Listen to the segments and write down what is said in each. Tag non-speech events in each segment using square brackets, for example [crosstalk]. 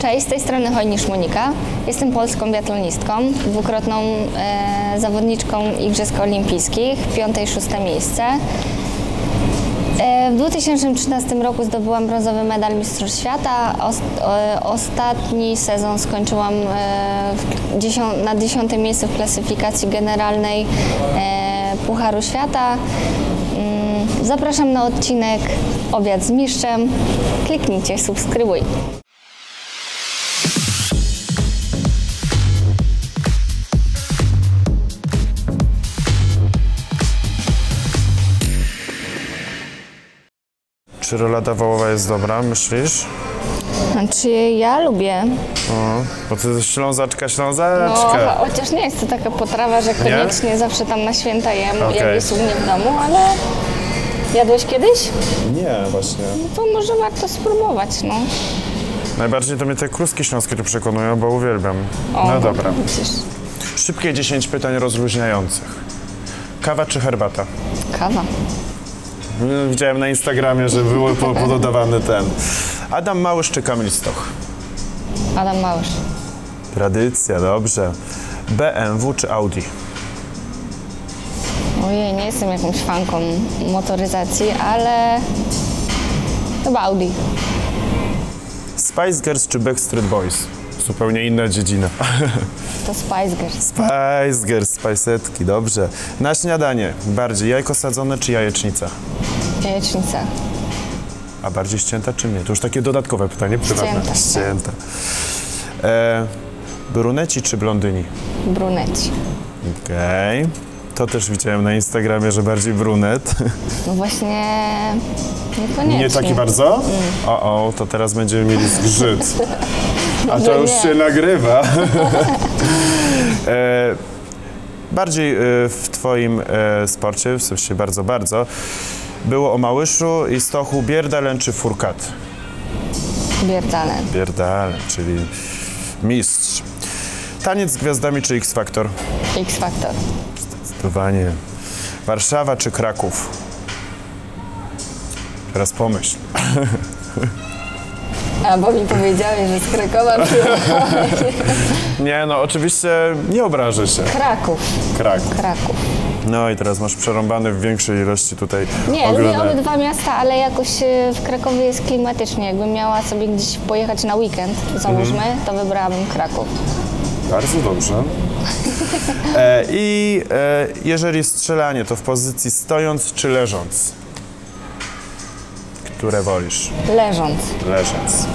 Cześć, z tej strony Hojnisz Monika. Jestem polską biatlonistką, dwukrotną e, zawodniczką Igrzysk Olimpijskich, piąte i szóste miejsce. E, w 2013 roku zdobyłam brązowy medal Mistrzostw Świata. Os, e, ostatni sezon skończyłam e, dziesią, na dziesiątym miejscu w klasyfikacji generalnej e, Pucharu Świata. Mm, Zapraszam na odcinek Obiad z Mistrzem. Kliknijcie subskrybuj. Czy rolada wołowa jest dobra, myślisz? Znaczy ja lubię, O, bo ty jesteś ślązaczka, no, ślązaczka. chociaż nie jest to taka potrawa, że koniecznie zawsze tam na święta jem, jak Okej. jest u mnie w domu, ale jadłeś kiedyś? Nie, właśnie. No to może warto spróbować, no. Najbardziej to mnie te kluski śląskie tu przekonują, bo uwielbiam. O, No dobra. Widzisz, Szybkie 10 pytań rozluźniających. Kawa czy herbata? kawa. Widziałem na Instagramie, że było po- pododawany ten. Adam Małysz czy Kamil Stoch? Adam Małysz. Tradycja, dobrze. BMW czy Audi? Ojej, nie jestem jakąś fanką motoryzacji, ale chyba Audi. Spice Girls czy Backstreet Boys? Zupełnie inna dziedzina. [laughs] To Spice Girls. Spice Girls, spajsetki, dobrze. Na śniadanie bardziej jajko sadzone czy jajecznica? Jajecznica. A bardziej ścięta czy nie? To już takie dodatkowe pytanie prywatne. Ścięta. Ścięta. E, bruneci czy blondyni? Bruneci. Okej. To też widziałem na Instagramie, że bardziej brunet. [laughs] No właśnie niekoniecznie. Nie taki bardzo? O, o, to teraz będziemy mieli zgrzyt. [laughs] A to Może już nie. się nagrywa. [laughs] e, bardziej e, w twoim e, sporcie, w sensie bardzo, bardzo, było o Małyszu i Stochu Bierdalen czy Furkat? Bierdalen. Bierdalen, czyli mistrz. Taniec z gwiazdami czy X-Factor? X Factor. Zdecydowanie. Warszawa czy Kraków? Teraz pomyśl. [laughs] A bo mi powiedziałeś, że z Krakowa przyjechałeś. Nie, no oczywiście nie obrażę się. Kraków. Krak. Kraków. No i teraz masz przerąbany w większej ilości tutaj Nie, lubię obydwa miasta, ale jakoś e, w Krakowie jest klimatycznie. Jakbym miała sobie gdzieś pojechać na weekend, załóżmy, to wybrałabym Kraków. Bardzo dobrze. [laughs] E, I e, jeżeli strzelanie, to w pozycji stojąc czy leżąc? Które wolisz? Leżąc. Leżąc.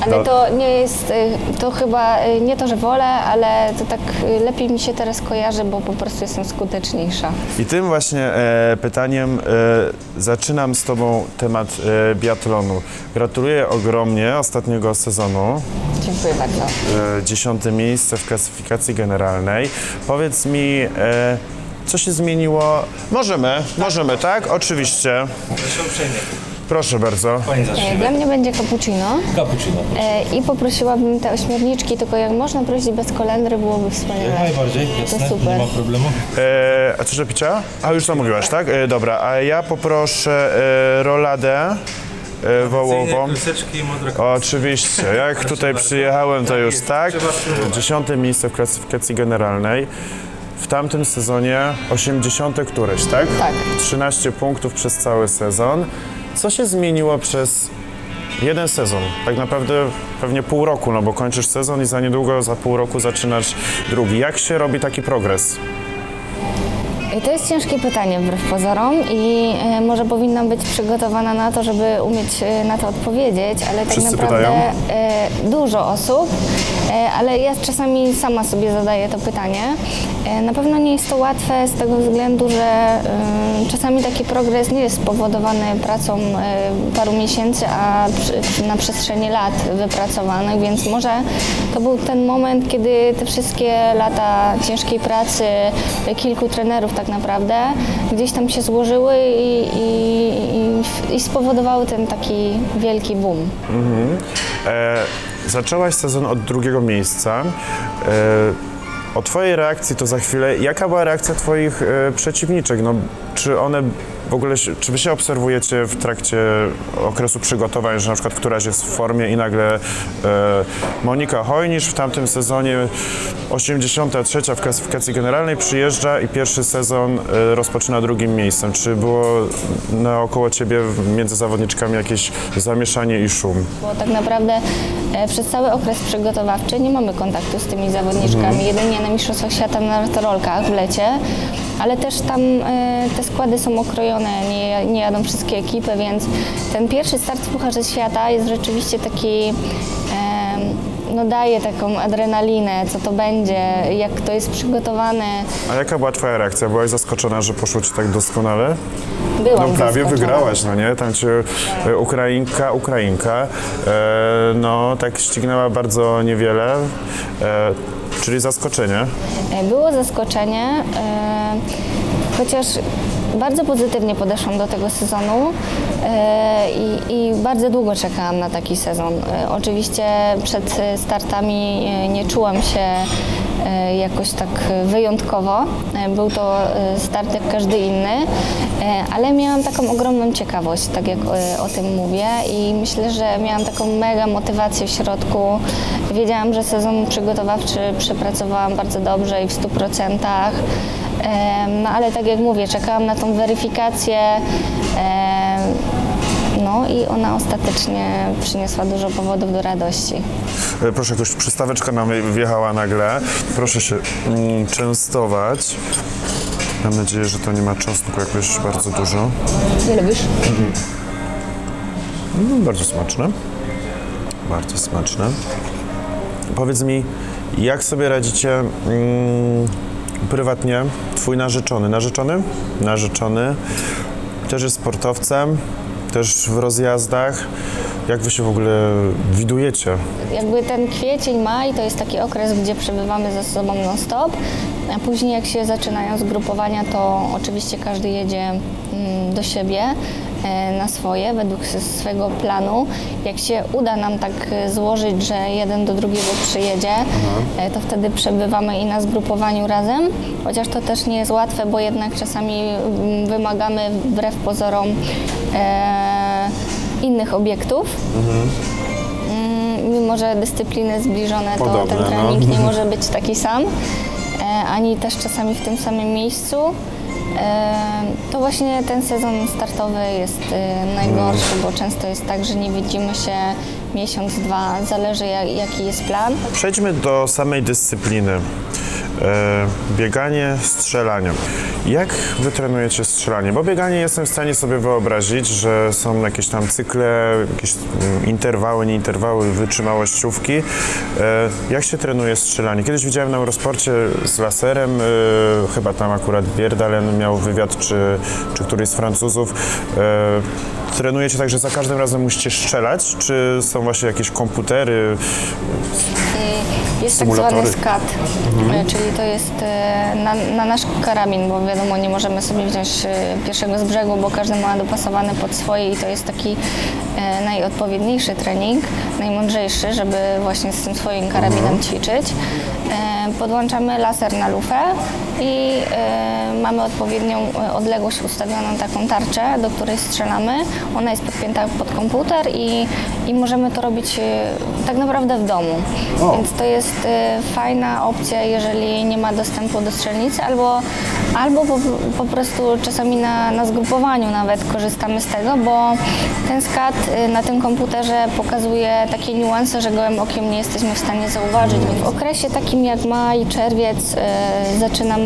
Ale Do- to nie jest, e, to chyba e, nie to, że wolę, ale to tak e, lepiej mi się teraz kojarzy, bo po prostu jestem skuteczniejsza. I tym właśnie e, pytaniem e, zaczynam z Tobą temat e, biatlonu. Gratuluję ogromnie ostatniego sezonu. Dziękuję bardzo. e, dziesiąte miejsce w klasyfikacji generalnej. Powiedz mi, e, co się zmieniło? Możemy, możemy, tak? Oczywiście. Proszę uprzejmie. Proszę bardzo. Pani E. Dla mnie będzie cappuccino Cappuccino. e, i poprosiłabym te ośmiorniczki, tylko jak można prosić bez kolendry, byłoby Jak wspaniale. najbardziej, jasne, super. nie ma problemu. E, a co, że picia? A już zamówiłaś, tak? E, dobra, a ja poproszę e, roladę e, wołową. I Oczywiście, jak tutaj przyjechałem, to już tak. Trzeba spróbować. Dziesiąte miejsce w klasyfikacji generalnej. W tamtym sezonie 80 któreś, tak? Tak. 13 punktów przez cały sezon. Co się zmieniło przez jeden sezon? Tak naprawdę pewnie pół roku, no bo kończysz sezon i za niedługo, za pół roku zaczynasz drugi. Jak się robi taki progres? To jest ciężkie pytanie wbrew pozorom i e, może powinnam być przygotowana na to, żeby umieć e, na to odpowiedzieć, ale tak Wszyscy naprawdę pytają? e, dużo osób, ale ja czasami sama sobie zadaję to pytanie. Na pewno nie jest to łatwe z tego względu, że czasami taki progres nie jest spowodowany pracą paru miesięcy, a na przestrzeni lat wypracowanych, więc może to był ten moment, kiedy te wszystkie lata ciężkiej pracy kilku trenerów tak naprawdę gdzieś tam się złożyły i, i, i, i spowodowały ten taki wielki boom. E, zaczęłaś sezon od drugiego miejsca. E, o Twojej reakcji to za chwilę. Jaka była reakcja Twoich e, przeciwniczek? No, czy one W ogóle, czy wy się obserwujecie w trakcie okresu przygotowań, że na przykład któraś jest w formie i nagle e, Monika Hojnisz w tamtym sezonie 83 w klasyfikacji generalnej przyjeżdża i pierwszy sezon e, rozpoczyna drugim miejscem. Czy było naokoło ciebie między zawodniczkami jakieś zamieszanie i szum? Bo tak naprawdę e, przez cały okres przygotowawczy nie mamy kontaktu z tymi zawodniczkami, jedynie na Mistrzostwach Świata na nartorolkach w lecie, ale też tam e, te składy są okrojone, nie, nie jadą wszystkie ekipy, więc ten pierwszy start w Pucharze Świata jest rzeczywiście taki, no daje taką adrenalinę, co to będzie, jak to jest przygotowane. A jaka była twoja reakcja? Byłaś zaskoczona, że poszło ci tak doskonale? Byłam No prawie wygrałaś, no nie? Tam cię e, Ukrainka, Ukrainka, e, no tak ścignęła bardzo niewiele, e, czyli zaskoczenie. E, Było zaskoczenie, e, chociaż bardzo pozytywnie podeszłam do tego sezonu e, i, i bardzo długo czekałam na taki sezon. E, Oczywiście przed e, startami nie czułam się jakoś tak wyjątkowo. Był to start jak każdy inny, ale miałam taką ogromną ciekawość, tak jak o tym mówię i myślę, że miałam taką mega motywację w środku. Wiedziałam, że sezon przygotowawczy przepracowałam bardzo dobrze i w 100%. Em, No ale tak jak mówię, czekałam na tą weryfikację. No i ona ostatecznie przyniosła dużo powodów do radości. E, Proszę, jakaś przystaweczka nam wjechała nagle. Proszę się mm, częstować. Mam nadzieję, że to nie ma czosnku jakoś bardzo dużo. Nie lubisz? Mm, bardzo smaczne. Bardzo smaczne. Powiedz mi, jak sobie radzicie mm, prywatnie twój narzeczony? Narzeczony? Narzeczony. Też jest sportowcem, też w rozjazdach. Jak wy się w ogóle widujecie? Jakby ten kwiecień, maj to jest taki okres, gdzie przebywamy ze sobą non-stop, a później jak się zaczynają zgrupowania, to oczywiście każdy jedzie mm, do siebie e, na swoje, według s- swego planu. Jak się uda nam tak e, złożyć, że jeden do drugiego przyjedzie, e, to wtedy przebywamy i na zgrupowaniu razem, chociaż to też nie jest łatwe, bo jednak czasami mm, wymagamy wbrew pozorom innych obiektów. Mm, mimo że dyscypliny zbliżone, to Podobne, ten no. trening nie może [laughs] być taki sam, e, ani też czasami w tym samym miejscu. E, to właśnie ten sezon startowy jest e, najgorszy, bo często jest tak, że nie widzimy się miesiąc, dwa, zależy jak, jaki jest plan. Przejdźmy do samej dyscypliny. E, bieganie, strzelanie. Jak wy trenujecie strzelanie? Bo bieganie jestem w stanie sobie wyobrazić, że są jakieś tam cykle, jakieś mm, interwały, nie interwały, wytrzymałościówki. E, jak się trenuje strzelanie? Kiedyś widziałem na Eurosporcie z laserem, e, chyba tam akurat Bierdalen miał wywiad, czy, czy któryś z Francuzów. Trenujecie tak, że za każdym razem musicie strzelać, czy są właśnie jakieś komputery, Jest tak zwany skat, e, czyli to jest e, na, na nasz karabin, bo wiadomo, nie możemy sobie wziąć e, pierwszego z brzegu, bo każdy ma dopasowany pod swoje i to jest taki najodpowiedniejszy trening, najmądrzejszy, żeby właśnie z tym swoim karabinem ćwiczyć. E, Podłączamy laser na lufę i e, mamy odpowiednią e, odległość ustawioną taką tarczę, do której strzelamy. Ona jest podpięta pod komputer i, i możemy to robić e, tak naprawdę w domu. Więc to jest e, fajna opcja, jeżeli nie ma dostępu do strzelnicy, albo, albo po, po prostu czasami na, na zgrupowaniu nawet korzystamy z tego, bo ten skat e, na tym komputerze pokazuje takie niuanse, że gołym okiem nie jesteśmy w stanie zauważyć. W okresie takim jak maj, czerwiec e, zaczynamy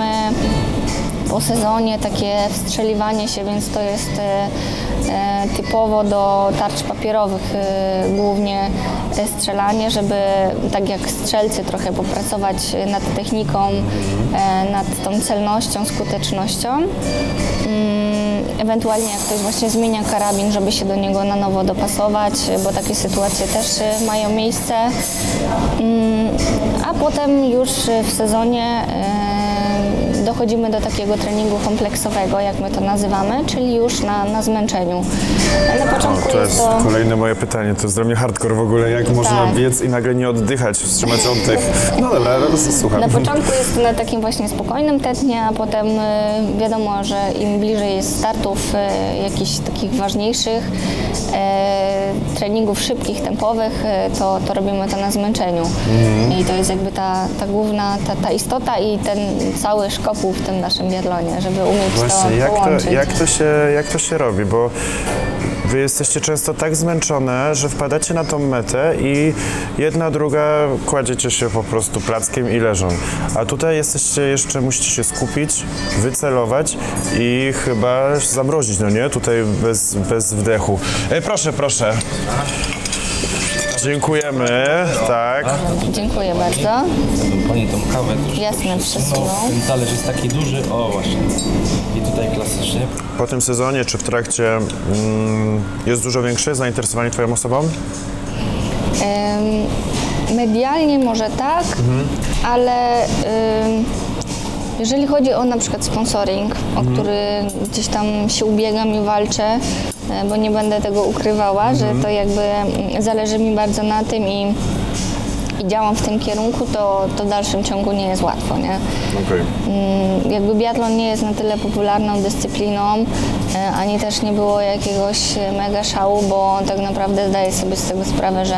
po sezonie takie wstrzeliwanie się, więc to jest e, e, typowo do tarcz papierowych e, głównie strzelanie, żeby tak jak strzelcy trochę popracować nad techniką, nad tą celnością, skutecznością. Mm, Ewentualnie jak ktoś właśnie zmienia karabin, żeby się do niego na nowo dopasować, bo takie sytuacje też mają miejsce. Mm, A potem już w sezonie dochodzimy do takiego treningu kompleksowego, jak my to nazywamy, czyli już na, na zmęczeniu. Na O, początku to jest jest to... kolejne moje pytanie. To jest dla mnie hardcore w ogóle. Jak można Tak. biec i nagle nie oddychać, wstrzymać oddech? No dobra, słucham. Na początku jest na takim właśnie spokojnym tętnie, a potem y, wiadomo, że im bliżej jest startów y, jakichś takich ważniejszych, y, treningów szybkich, tempowych, to, to robimy to na zmęczeniu. I to jest jakby ta, ta główna, ta, ta istota i ten cały szkopuł w tym naszym biatlonie, żeby umieć Właśnie, to jak połączyć. to, jak, to się, jak to się robi? Bo wy jesteście często tak zmęczone, że wpadacie na tą metę i jedna, druga kładziecie się po prostu plackiem i leżą. A tutaj jesteście jeszcze, musicie się skupić, wycelować i chyba zamrozić, no nie? Tutaj bez, bez wdechu. E, proszę, proszę. Dziękujemy, tak. Dziękuję bardzo. Pani tą kawę też Jasne, przesunął. Ten talerz jest taki duży, o właśnie. I tutaj klasycznie. Po tym sezonie, czy w trakcie, mm, jest dużo większe zainteresowanie Twoją osobą? Ym, Medialnie może tak, ale ym, jeżeli chodzi o na przykład sponsoring, o który gdzieś tam się ubiegam i walczę, bo nie będę tego ukrywała, że to jakby mm, zależy mi bardzo na tym i, i działam w tym kierunku, to, to w dalszym ciągu nie jest łatwo, nie? Okej. Mm, jakby biatlon nie jest na tyle popularną dyscypliną, e, ani też nie było jakiegoś e, mega szału, bo tak naprawdę zdaję sobie z tego sprawę, że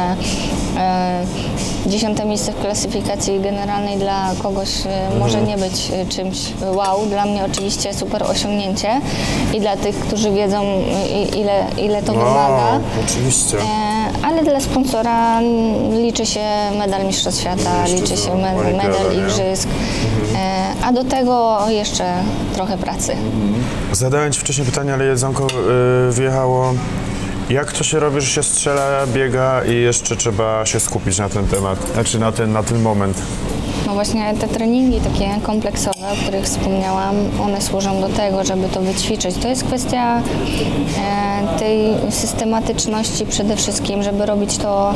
e, dziesiąte miejsce w klasyfikacji generalnej dla kogoś e, może nie być e, czymś wow. Dla mnie oczywiście super osiągnięcie i dla tych, którzy wiedzą i- ile, ile to wymaga. No, oczywiście. E, Ale dla sponsora liczy się medal Mistrzostw Świata, liczy się to me- olimpiada, medal? Igrzysk, e, a do tego jeszcze trochę pracy. Zadałem Ci wcześniej pytanie, ale jedzonko y, wjechało. Jak to się robi, że się strzela, biega i jeszcze trzeba się skupić na ten temat, znaczy na ten, na ten moment? No właśnie te treningi takie kompleksowe, o których wspomniałam, one służą do tego, żeby to wyćwiczyć. To jest kwestia e, tej systematyczności przede wszystkim, żeby robić to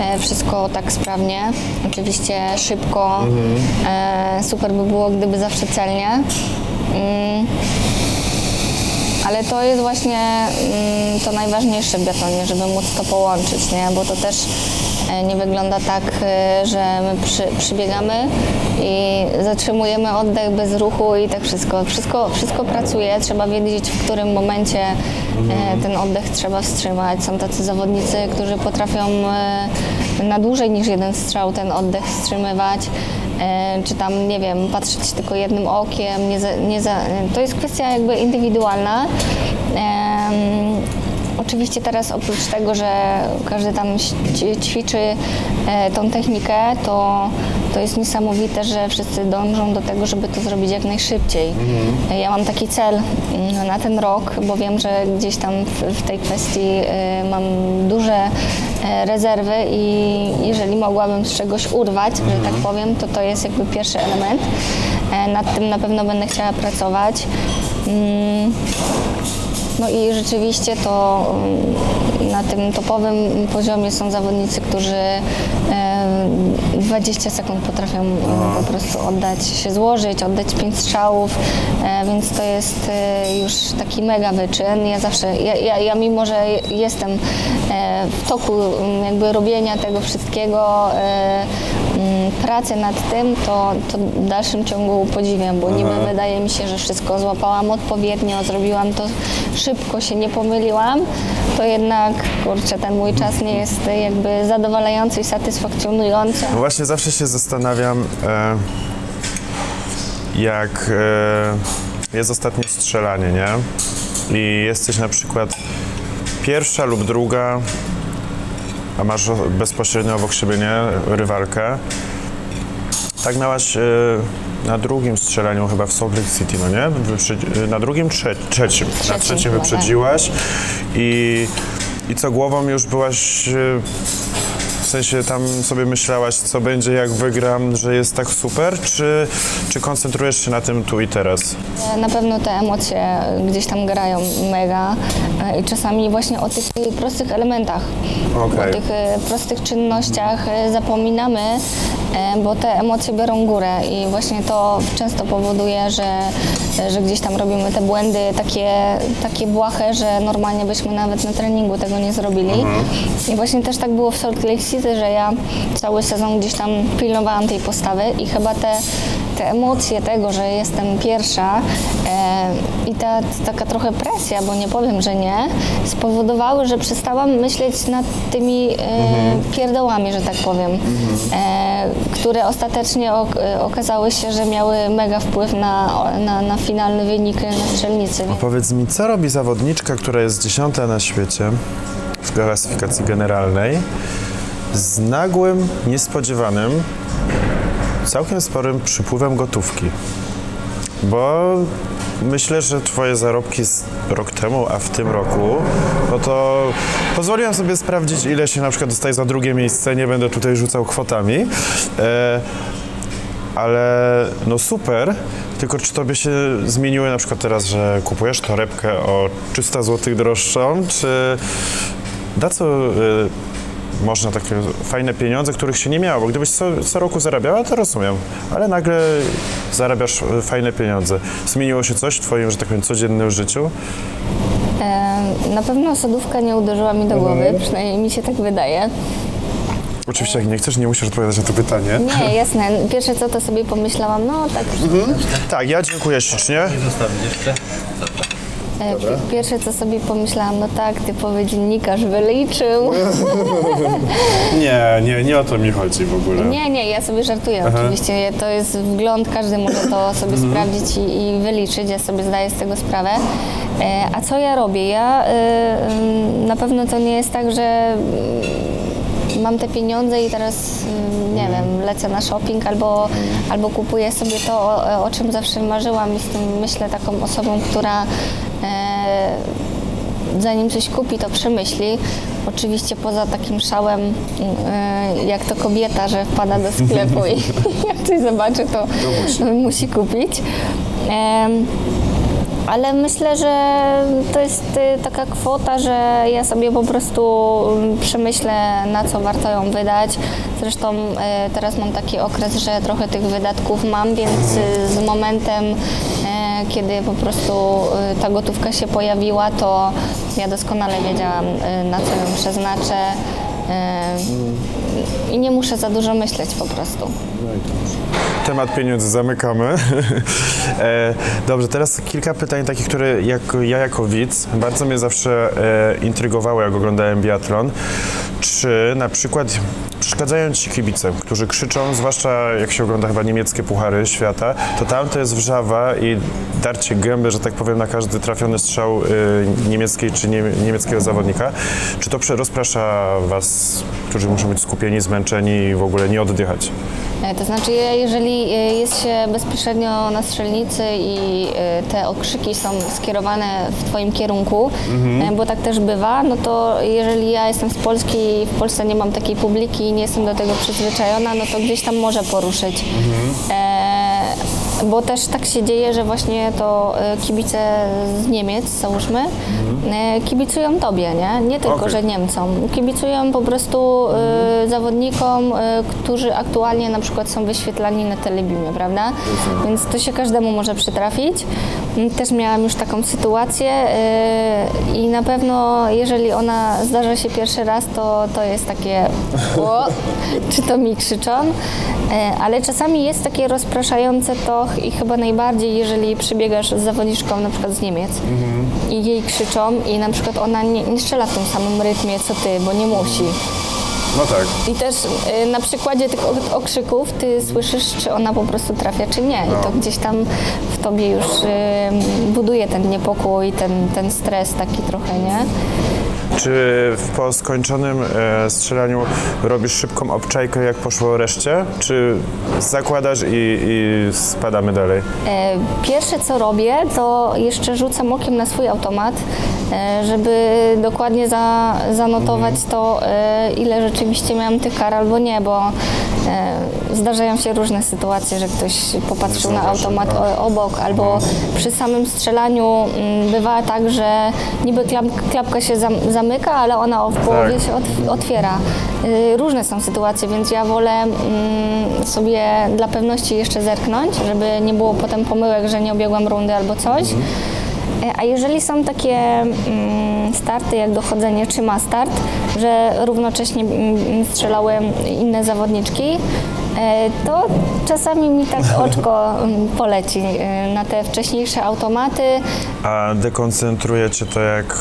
e, wszystko tak sprawnie, oczywiście szybko. E, super by było, gdyby zawsze celnie. Mm. Ale to jest właśnie mm, to najważniejsze w biatlonie, żeby móc to połączyć, nie? bo to też e, nie wygląda tak, e, że my przy, przybiegamy i zatrzymujemy oddech bez ruchu i tak wszystko. Wszystko, wszystko pracuje, trzeba wiedzieć, w którym momencie e, ten oddech trzeba wstrzymać. Są tacy zawodnicy, którzy potrafią na dłużej niż jeden strzał ten oddech wstrzymywać. E, czy tam, nie wiem, patrzeć tylko jednym okiem, nie za, nie za, to jest kwestia jakby indywidualna. Oczywiście teraz oprócz tego, że każdy tam ćwiczy e, tą technikę, to, to jest niesamowite, że wszyscy dążą do tego, żeby to zrobić jak najszybciej. E, Ja mam taki cel mm, na ten rok, bo wiem, że gdzieś tam w, tej kwestii e, mam rezerwy i jeżeli mogłabym z czegoś urwać, że tak powiem, to to jest jakby pierwszy element. E, Nad tym na pewno będę chciała pracować. Mm, no i rzeczywiście to mm, na tym topowym poziomie są zawodnicy, którzy 20 sekund potrafią mm, po prostu oddać, się złożyć, oddać pięć strzałów, e, więc to jest e, już taki mega wyczyn. Ja zawsze, ja, ja, ja mimo, że jestem e, w toku mm, jakby robienia tego wszystkiego, mm, pracy nad tym, to, to w dalszym ciągu podziwiam, bo niby wydaje mi się, że wszystko złapałam odpowiednio, zrobiłam to szybko, się nie pomyliłam, to jednak, kurczę, ten mój czas nie jest jakby zadowalający i satysfakcjonujący. No właśnie zawsze się zastanawiam, e, jak e, jest ostatnie strzelanie, nie? I jesteś na przykład pierwsza lub druga, a masz bezpośrednio obok siebie, nie? Rywalkę. Tak miałaś e, na drugim strzelaniu chyba w Salt Lake City, no nie? Na drugim, trze- trzecim. Na Trzecim tak. wyprzedziłaś i, i co głową już byłaś sensie tam sobie myślałaś, co będzie, jak wygram, że jest tak super, czy, czy koncentrujesz się na tym tu i teraz? E, Na pewno te emocje gdzieś tam grają mega e, i czasami właśnie o tych prostych elementach, Okej. o tych e, prostych czynnościach zapominamy bo te emocje biorą górę i właśnie to często powoduje, że, że gdzieś tam robimy te błędy takie, takie błahe, że normalnie byśmy nawet na treningu tego nie zrobili. I właśnie też tak było w Salt Lake City, że ja cały sezon gdzieś tam pilnowałam tej postawy i chyba te, te emocje tego, że jestem pierwsza e, i ta taka trochę presja, bo nie powiem, że nie, spowodowały, że przestałam myśleć nad tymi e, pierdołami, że tak powiem, e, które ostatecznie ok, okazały się, że miały mega wpływ na, na, na finalny wynik na strzelnicy. Powiedz mi, co robi zawodniczka, która jest dziesiąta na świecie w klasyfikacji generalnej z nagłym, niespodziewanym, całkiem sporym przypływem gotówki? Bo myślę, że twoje zarobki z rok temu, a w tym roku, no to pozwoliłem sobie sprawdzić, ile się na przykład dostaje za drugie miejsce, nie będę tutaj rzucał kwotami. E, ale no super, tylko czy tobie się zmieniły na przykład teraz, że kupujesz torebkę o 300 zł droższą, czy da co y, można takie fajne pieniądze, których się nie miało, bo gdybyś co, co roku zarabiała, to rozumiem, ale nagle zarabiasz y, fajne pieniądze. Zmieniło się coś w twoim, że tak powiem, codziennym życiu? E, na pewno sodówka nie uderzyła mi do głowy, przynajmniej mi się tak wydaje. Oczywiście jak nie chcesz, nie musisz odpowiadać na to pytanie. Nie, [laughs] jasne. Pierwsze co to sobie pomyślałam, no tak. Tak, ja dziękuję ślicznie. Nie zostawić jeszcze? E, pi- Pierwsze co sobie pomyślałam, no tak, typowy dziennikarz wyliczył. [laughs] Nie, nie, nie o to mi chodzi w ogóle. Nie, nie, ja sobie żartuję oczywiście. To jest wgląd, każdy może to [laughs] sobie sprawdzić i, i wyliczyć, ja sobie zdaję z tego sprawę. E, a co ja robię? Ja e, ym, na pewno to nie jest tak, że mm, mam te pieniądze i teraz, nie wiem, lecę na shopping albo, albo kupuję sobie to, o, o czym zawsze marzyłam. Jestem, myślę, taką osobą, która e, zanim coś kupi, to przemyśli. Oczywiście poza takim szałem, y, jak to kobieta, że wpada do sklepu i [laughs] jak coś zobaczy, to, musi. kupić. Ale myślę, że to jest y, taka kwota, że ja sobie po prostu mm, przemyślę, na co warto ją wydać. Zresztą y, teraz mam taki okres, że trochę tych wydatków mam, więc y, z momentem, kiedy po prostu y, ta gotówka się pojawiła, to ja doskonale wiedziałam, y, na co ją przeznaczę. y, I nie muszę za dużo myśleć po prostu. Temat pieniędzy zamykamy. [laughs] e, dobrze, teraz kilka pytań takich, które jako, ja jako widz bardzo mnie zawsze e, intrygowały, jak oglądałem biatlon. Czy na przykład przeszkadzają ci kibice, którzy krzyczą, zwłaszcza jak się ogląda chyba niemieckie puchary świata, to tam to jest wrzawa i darcie gęby, że tak powiem, na każdy trafiony strzał y, niemieckiej czy nie, niemieckiego zawodnika. Czy to rozprasza was, którzy muszą być skupieni, zmęczeni i w ogóle nie oddychać? E, To znaczy, je- jeżeli e, jest się bezpośrednio na strzelnicy i e, te okrzyki są skierowane w Twoim kierunku, e, bo tak też bywa, no to jeżeli ja jestem z Polski i w Polsce nie mam takiej publiki i nie jestem do tego przyzwyczajona, no to gdzieś tam może poruszyć. E, bo też tak się dzieje, że właśnie to e, kibice z Niemiec, załóżmy, e, kibicują tobie, nie? Nie tylko, Okej. że Niemcom. Kibicują po prostu e, zawodnikom, e, którzy aktualnie na przykład są wyświetlani na telebimie, prawda? Więc to się każdemu może przytrafić. Mm, Też miałam już taką sytuację i na pewno jeżeli ona zdarza się pierwszy raz, to, to jest takie o, [laughs] czy to mi krzyczą, ale czasami jest takie rozpraszające to i chyba najbardziej, jeżeli przybiegasz z zawodniczką na przykład z Niemiec i jej krzyczą i na przykład ona nie, nie strzela w tym samym rytmie co ty, bo nie musi. No tak. I też y, na przykładzie tych ok- okrzyków ty słyszysz, czy ona po prostu trafia, czy nie. I to gdzieś tam w tobie już y, buduje ten niepokój, ten, ten stres taki trochę, nie? Czy w- po skończonym e, strzelaniu robisz szybką obczajkę, jak poszło reszcie? Czy zakładasz i, i spadamy dalej? E, Pierwsze co robię, to jeszcze rzucam okiem na swój automat, e, żeby dokładnie za, zanotować to, e, ile rzeczywiście miałam tych kar albo nie, bo Zdarzają się różne sytuacje, że ktoś popatrzył na zauważył, automat no. o- obok, albo przy samym strzelaniu mm, bywa tak, że niby klap, klapka się zam, zamyka, ale ona w połowie Tak. się otw- otwiera. Y, Różne są sytuacje, więc ja wolę mm, sobie dla pewności jeszcze zerknąć, żeby nie było potem pomyłek, że nie obiegłam rundy albo coś. E, A jeżeli są takie mm, starty jak dochodzenie czy ma start, że równocześnie mm, strzelały inne zawodniczki, e, to czasami mi tak [laughs] oczko poleci e, na te wcześniejsze automaty. A dekoncentruje cię to jak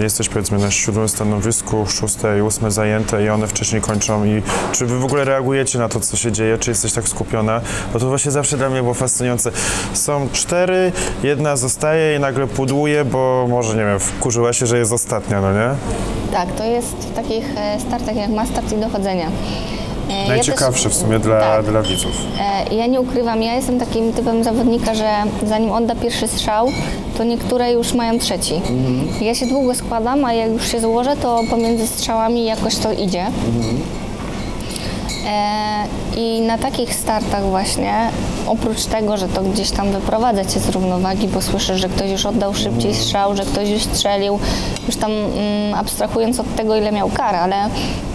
jesteś powiedzmy na siódmym stanowisku, szóste i ósme zajęte i one wcześniej kończą i czy wy w ogóle reagujecie na to, co się dzieje, czy jesteś tak skupiona? Bo to właśnie zawsze dla mnie było fascynujące. Są cztery, jedna zostaje i nagle pudłuje, bo może, nie wiem, wkurzyła się, że jest ostatnia, no nie? Tak, to jest w takich e, startach jak ma start i dochodzenie. E, ja Najciekawsze w sumie dla, Tak. dla widzów. E, Ja nie ukrywam, ja jestem takim typem zawodnika, że zanim odda pierwszy strzał, to niektóre już mają trzeci. Ja się długo składam, a jak już się złożę, to pomiędzy strzałami jakoś to idzie. E, I na takich startach właśnie, oprócz tego, że to gdzieś tam wyprowadza cię z równowagi, bo słyszysz, że ktoś już oddał szybciej strzał, że ktoś już strzelił, już tam mm, abstrahując od tego, ile miał kar, ale,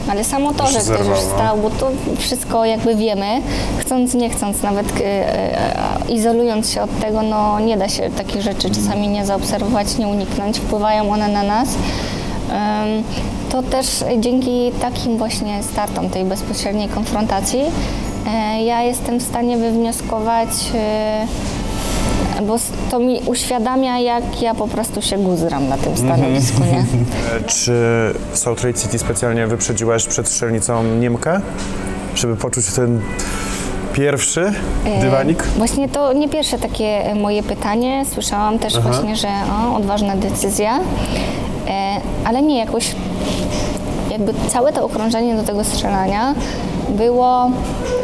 ale samo to, że ktoś już no. stał, bo to wszystko jakby wiemy, chcąc, nie chcąc, nawet e, e, izolując się od tego, no nie da się takich rzeczy czasami nie zaobserwować, nie uniknąć, wpływają one na nas. Em, To też dzięki takim właśnie startom tej bezpośredniej konfrontacji e, ja jestem w stanie wywnioskować, e, bo to mi uświadamia, jak ja po prostu się guzram na tym stanowisku, nie? E, [laughs] Czy w South Trade City specjalnie wyprzedziłaś przed strzelnicą Niemkę, żeby poczuć ten pierwszy dywanik? Właśnie to nie pierwsze takie e, moje pytanie. Słyszałam też właśnie, że o, odważna decyzja, e, ale nie jakoś jakby całe to okrążenie do tego strzelania było,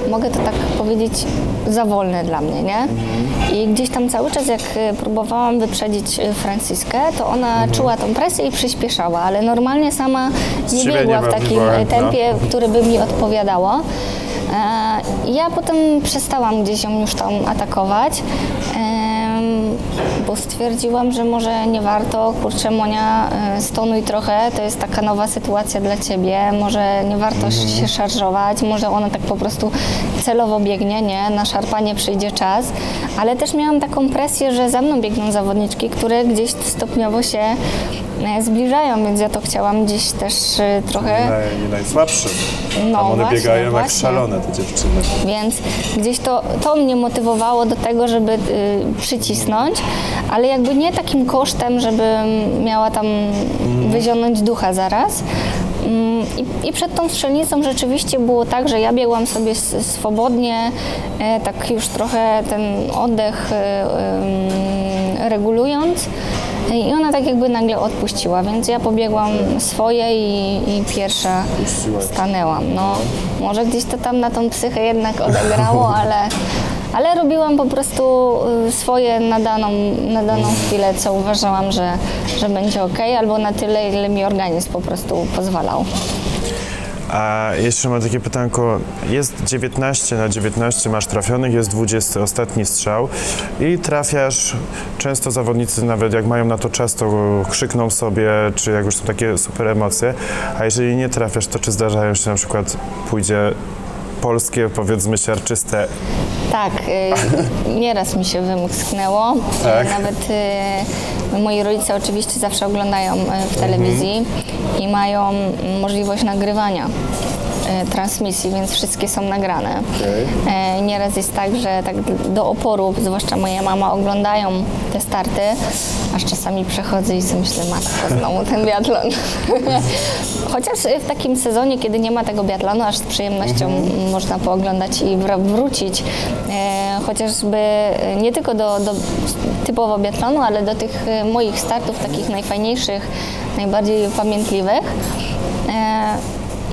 mogę to tak powiedzieć, za wolne dla mnie, nie? I gdzieś tam cały czas, jak e, próbowałam wyprzedzić e, Franciskę, to ona czuła tą presję i przyspieszała, ale normalnie sama nie biegła w takim e, chętna. tempie, które by mi odpowiadało. E, Ja potem przestałam gdzieś ją już tam atakować, em, bo stwierdziłam, że może nie warto, kurczę Monia, e, stonuj trochę, to jest taka nowa sytuacja dla Ciebie, może nie warto się szarżować, może ona tak po prostu celowo biegnie, nie, na szarpanie przyjdzie czas, ale też miałam taką presję, że za mną biegną zawodniczki, które gdzieś stopniowo się zbliżają, więc ja to chciałam gdzieś też e, trochę... Naj, najsłabszy. No Tam one właśnie, biegają jak właśnie. szalone, te dziewczyny. Więc gdzieś to, to mnie motywowało do tego, żeby y, przycisnąć, ale jakby nie takim kosztem, żeby miała tam wyzionąć ducha zaraz. Mm, I, I przed tą strzelnicą rzeczywiście było tak, że ja biegłam sobie swobodnie, e, tak już trochę ten oddech e, regulując. I ona tak jakby nagle odpuściła, więc ja pobiegłam swoje i, i pierwsza stanęłam. No, może gdzieś to tam na tą psychę jednak odegrało, [laughs] ale, ale robiłam po prostu y, swoje na daną, na daną chwilę, co uważałam, że, że będzie ok, albo na tyle, ile mi organizm po prostu pozwalał. A jeszcze mam takie pytanko. Jest 19 na 19 masz trafionych, jest 20 ostatni strzał i trafiasz. Często zawodnicy nawet jak mają na to czas, to krzykną sobie, czy jak już są takie super emocje. A jeżeli nie trafiasz, to czy zdarzają się na przykład pójdzie polskie, powiedzmy siarczyste Tak, y, [laughs] nieraz mi się wymknęło. Tak. Y, Nawet y, moi rodzice oczywiście zawsze oglądają w telewizji i mają możliwość nagrywania transmisji, więc wszystkie są nagrane. Y, Nieraz jest tak, że tak do oporu, zwłaszcza moja mama, oglądają te starty, aż czasami przechodzę i sobie myślę, matko, znowu ten biatlon. [laughs] Chociaż y, w takim sezonie, kiedy nie ma tego biatlonu, aż z przyjemnością m, można pooglądać i wr- wrócić e, chociażby e, nie tylko do, do typowo biatlonu, ale do tych e, moich startów takich najfajniejszych, najbardziej pamiętliwych.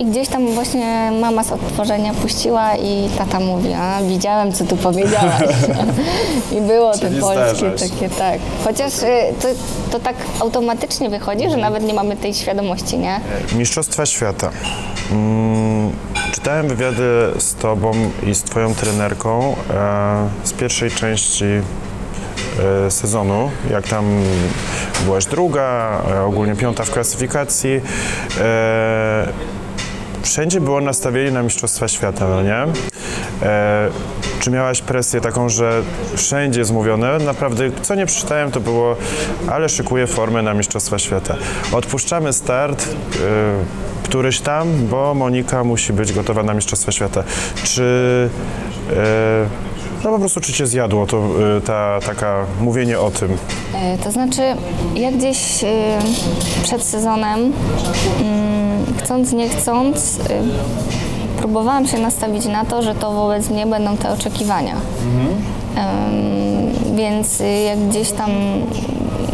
I gdzieś tam właśnie mama z odtworzenia puściła i tata mówi, a widziałem, co tu powiedziałaś. [laughs] I było te Czyli polskie takie, tak. Chociaż y, to, to tak automatycznie wychodzi, że nawet nie mamy tej świadomości, nie? Mistrzostwa Świata. Mm, czy czytałem wywiady z tobą i z twoją trenerką e, z pierwszej części e, sezonu, jak tam byłaś druga, e, ogólnie piąta w klasyfikacji. E, wszędzie było nastawienie na Mistrzostwa Świata, no nie? E, czy miałaś presję taką, że wszędzie jest mówione, naprawdę co nie przeczytałem to było, ale szykuję formę na Mistrzostwa Świata. Odpuszczamy start, e, któryś tam, bo Monika musi być gotowa na Mistrzostwa Świata. Czy e, no po prostu czy cię zjadło to e, ta taka mówienie o tym? E, To znaczy, ja gdzieś przed sezonem, mm, chcąc nie chcąc, e, próbowałam się nastawić na to, że to wobec mnie będą te oczekiwania. Em, Więc y, jak gdzieś tam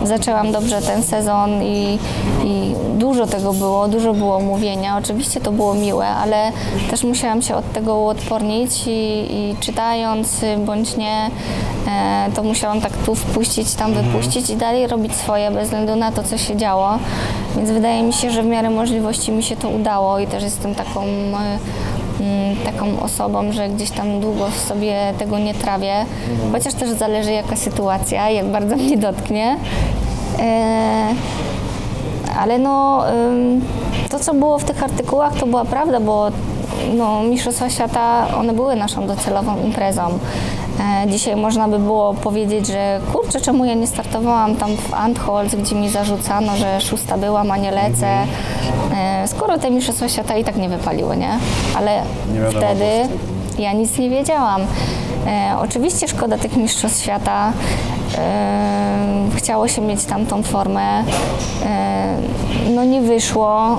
zaczęłam dobrze ten sezon i, i dużo tego było, dużo było mówienia. Oczywiście to było miłe, ale też musiałam się od tego uodpornić i, i czytając bądź nie, e, to musiałam tak tu wpuścić, tam wypuścić i dalej robić swoje bez względu na to, co się działo. Więc wydaje mi się, że w miarę możliwości mi się to udało i też jestem taką e, taką osobą, że gdzieś tam długo w sobie tego nie trawię, chociaż też zależy jaka sytuacja, jak bardzo [laughs] mnie dotknie. E, ale no, to co było w tych artykułach to była prawda, bo no, Mistrzostwa Świata, one były naszą docelową imprezą. E, Dzisiaj można by było powiedzieć, że kurczę, czemu ja nie startowałam tam w Antholz, gdzie mi zarzucano, że szósta byłam, a nie lecę. E, Skoro te Mistrzostwa Świata i tak nie wypaliły, nie? Ale Nie wtedy ja nic nie wiedziałam. E, oczywiście szkoda tych Mistrzostw Świata. Chciało się mieć tamtą formę. No nie wyszło.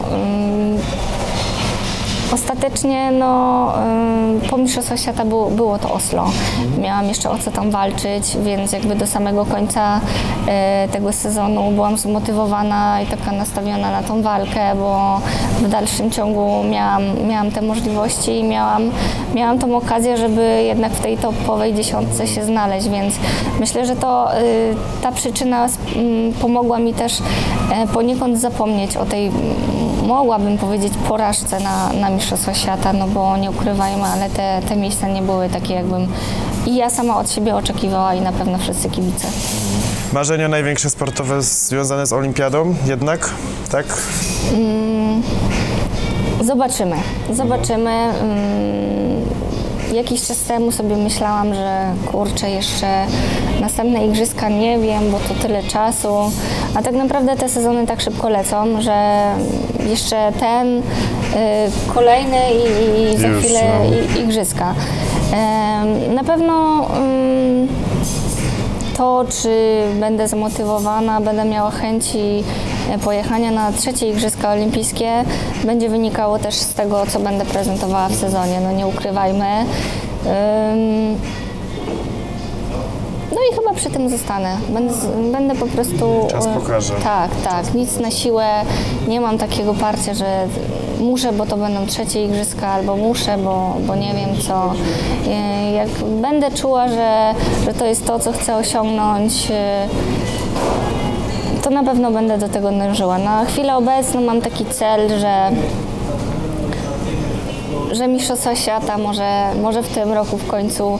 Ostatecznie no, po Mistrzostwach Świata było, było to Oslo. Miałam jeszcze o co tam walczyć, więc jakby do samego końca e, tego sezonu byłam zmotywowana i taka nastawiona na tą walkę, bo w dalszym ciągu miałam, miałam te możliwości i miałam, miałam tą okazję, żeby jednak w tej topowej dziesiątce się znaleźć, więc myślę, że to y, ta przyczyna sp- m, pomogła mi też e, poniekąd zapomnieć o tej, m, mogłabym powiedzieć, porażce na, na Mistrzostwach Świata, no bo nie ukrywajmy, ale te, te miejsca nie były takie, jakbym i ja sama od siebie oczekiwała i na pewno wszyscy kibice. Marzenia największe sportowe związane z olimpiadą jednak, tak? Zobaczymy. Zobaczymy. Mm, Jakiś czas temu sobie myślałam, że kurczę, jeszcze następne igrzyska nie wiem, bo to tyle czasu. A tak naprawdę te sezony tak szybko lecą, że jeszcze ten, y, kolejny i, i za Już, chwilę no. i, igrzyska. Em, Na pewno ym, to, czy będę zmotywowana, będę miała chęci pojechania na trzecie Igrzyska Olimpijskie, będzie wynikało też z tego, co będę prezentowała w sezonie, no nie ukrywajmy. No i chyba przy tym zostanę. Będę, będę po prostu. Czas e, pokaże. Tak, tak. Nic na siłę. Nie mam takiego parcia, że muszę, bo to będą trzecie igrzyska, albo muszę, bo, bo nie wiem co. E, Jak będę czuła, że, że to jest to, co chcę osiągnąć, e, to na pewno będę do tego dążyła. Na chwilę obecną mam taki cel, że że Mistrzostwa Świata może, może w tym roku w końcu,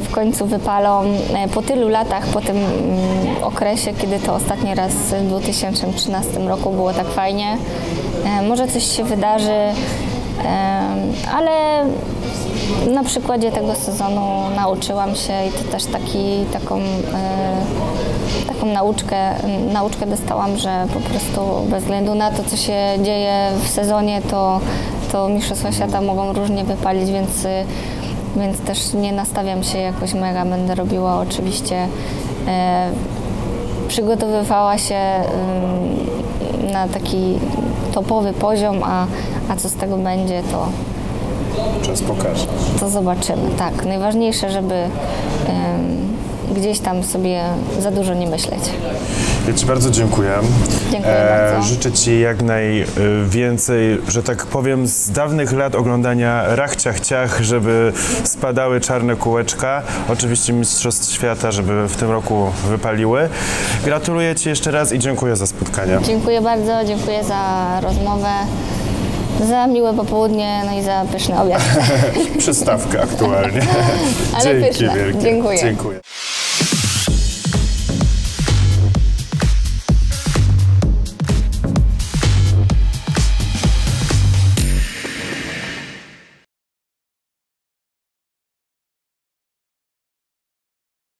w końcu wypalą. E, Po tylu latach, po tym mm, okresie, kiedy to ostatni raz w 2013 roku było tak fajnie, e, może coś się wydarzy, e, ale na przykładzie tego sezonu nauczyłam się i to też taki, taką, e, taką nauczkę, nauczkę dostałam, że po prostu bez względu na to, co się dzieje w sezonie, to, to Mistrzostwa Świata mogą różnie wypalić, więc, y, więc też nie nastawiam się jakoś mega. Będę robiła oczywiście, e, przygotowywała się na taki topowy poziom, a, a co z tego będzie, to, Czas pokaże. to zobaczymy. Tak, najważniejsze, żeby ym, gdzieś tam sobie za dużo nie myśleć. Ja Ci bardzo dziękuję. Dziękuję bardzo. Życzę Ci jak najwięcej, że tak powiem, z dawnych lat oglądania rachciach ciach, żeby spadały czarne kółeczka. Oczywiście Mistrzostw Świata, żeby w tym roku wypaliły. Gratuluję Ci jeszcze raz i dziękuję za spotkanie. Dziękuję bardzo, dziękuję za rozmowę. Za miłe popołudnie, no i za pyszny obiad. [laughs] Przystawka aktualnie. Ale Dzięki pyszne. wielkie. Dziękuję. Dziękuję.